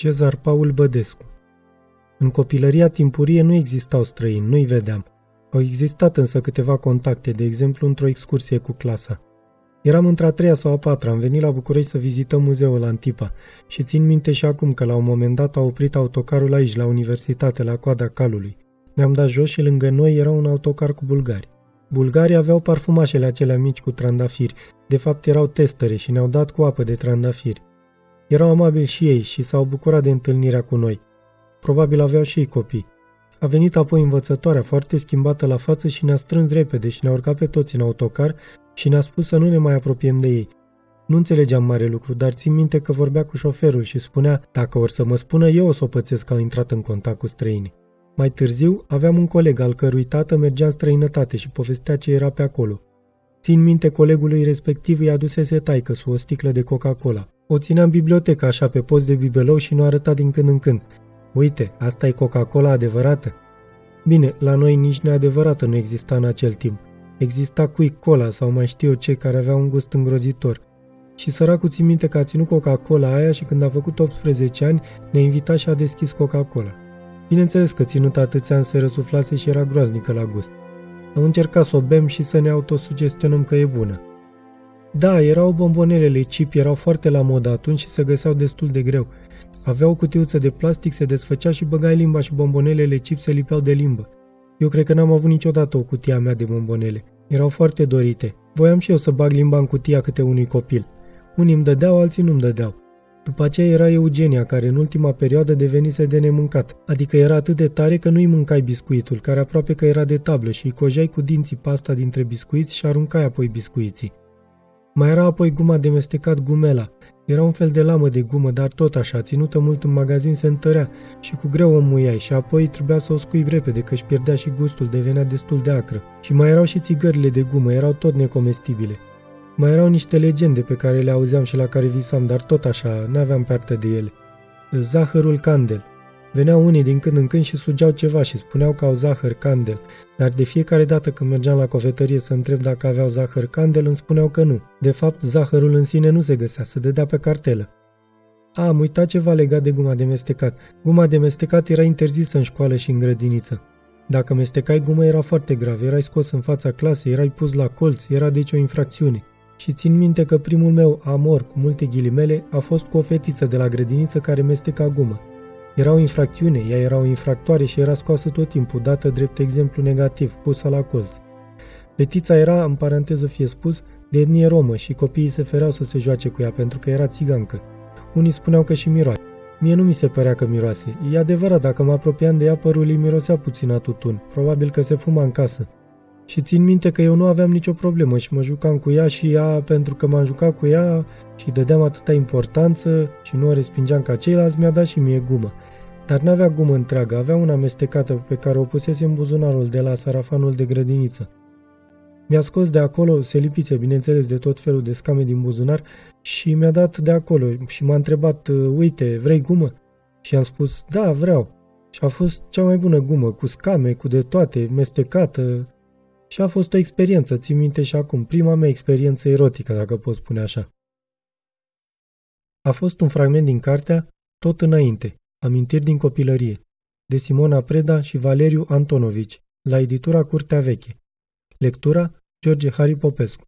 Cezar Paul Bădescu În copilăria timpurie nu existau străini, nu-i vedeam. Au existat însă câteva contacte, de exemplu într-o excursie cu clasa. Eram într-a treia sau a patra, am venit la București să vizităm muzeul Antipa și țin minte și acum că la un moment dat a oprit autocarul aici, la universitate, la coada calului. Ne-am dat jos și lângă noi era un autocar cu bulgari. Bulgarii aveau parfumașele acelea mici cu trandafiri, de fapt erau testere și ne-au dat cu apă de trandafiri. Erau amabili și ei și s-au bucurat de întâlnirea cu noi. Probabil aveau și ei copii. A venit apoi învățătoarea foarte schimbată la față și ne-a strâns repede și ne-a urcat pe toți în autocar și ne-a spus să nu ne mai apropiem de ei. Nu înțelegeam mare lucru, dar țin minte că vorbea cu șoferul și spunea, dacă or să mă spună, eu o să o pățesc că au intrat în contact cu străinii. Mai târziu, aveam un coleg al cărui tată mergea în străinătate și povestea ce era pe acolo. Țin minte colegului respectiv îi adusese taică o sticlă de Coca-Cola. O ținea în bibliotecă așa pe post de bibelou și nu arăta din când în când. Uite, asta e Coca-Cola adevărată? Bine, la noi nici neadevărată nu exista în acel timp. Exista cui cola sau mai știu eu ce care avea un gust îngrozitor. Și săracul țin minte că a ținut Coca-Cola aia și când a făcut 18 ani ne-a invitat și a deschis Coca-Cola. Bineînțeles că ținut atâția ani se răsuflase și era groaznică la gust. Am încercat să o bem și să ne autosugestionăm că e bună. Da, erau bombonelele chip, erau foarte la modă atunci și se găseau destul de greu. Avea o cutiuță de plastic, se desfăcea și băgai limba și bombonelele chip se lipeau de limbă. Eu cred că n-am avut niciodată o cutie a mea de bombonele. Erau foarte dorite. Voiam și eu să bag limba în cutia câte unui copil. Unii îmi dădeau, alții nu-mi dădeau. După aceea era Eugenia, care în ultima perioadă devenise de nemâncat, adică era atât de tare că nu-i mâncai biscuitul, care aproape că era de tablă și îi cojai cu dinții pasta dintre biscuiți și aruncai apoi biscuiții. Mai era apoi guma de mestecat gumela. Era un fel de lamă de gumă, dar tot așa, ținută mult în magazin se întărea și cu greu o muiai și apoi trebuia să o scuip repede, că își pierdea și gustul, devenea destul de acră. Și mai erau și țigările de gumă, erau tot necomestibile. Mai erau niște legende pe care le auzeam și la care visam, dar tot așa, n-aveam parte de ele. Zahărul candel. Veneau unii din când în când și sugeau ceva și spuneau că au zahăr candel, dar de fiecare dată când mergeam la cofetărie să întreb dacă aveau zahăr candel, îmi spuneau că nu. De fapt, zahărul în sine nu se găsea, se dădea pe cartelă. A, am uitat ceva legat de guma de mestecat. Guma de mestecat era interzisă în școală și în grădiniță. Dacă mestecai gumă era foarte grav, erai scos în fața clasei, erai pus la colț, era deci o infracțiune și țin minte că primul meu amor, cu multe ghilimele, a fost cu o fetiță de la grădiniță care mesteca gumă. Era o infracțiune, ea era o infractoare și era scoasă tot timpul, dată drept exemplu negativ, pusă la colț. Fetița era, în paranteză fie spus, de etnie romă și copiii se fereau să se joace cu ea pentru că era țigancă. Unii spuneau că și miroase. Mie nu mi se părea că miroase. E adevărat, dacă mă apropiam de ea, părul îi mirosea puțin a tutun. Probabil că se fuma în casă. Și țin minte că eu nu aveam nicio problemă și mă jucam cu ea și ea, pentru că m-am jucat cu ea și îi dădeam atâta importanță și nu o respingeam ca ceilalți, mi-a dat și mie gumă. Dar n-avea gumă întreagă, avea una amestecată pe care o pusese în buzunarul de la sarafanul de grădiniță. Mi-a scos de acolo selipițe, bineînțeles, de tot felul de scame din buzunar și mi-a dat de acolo și m-a întrebat, uite, vrei gumă? Și am spus, da, vreau. Și a fost cea mai bună gumă, cu scame, cu de toate, mestecată, și a fost o experiență, țin minte și acum, prima mea experiență erotică, dacă pot spune așa. A fost un fragment din cartea Tot înainte, Amintiri din copilărie, de Simona Preda și Valeriu Antonovici, la editura Curtea Veche. Lectura George Harry Popescu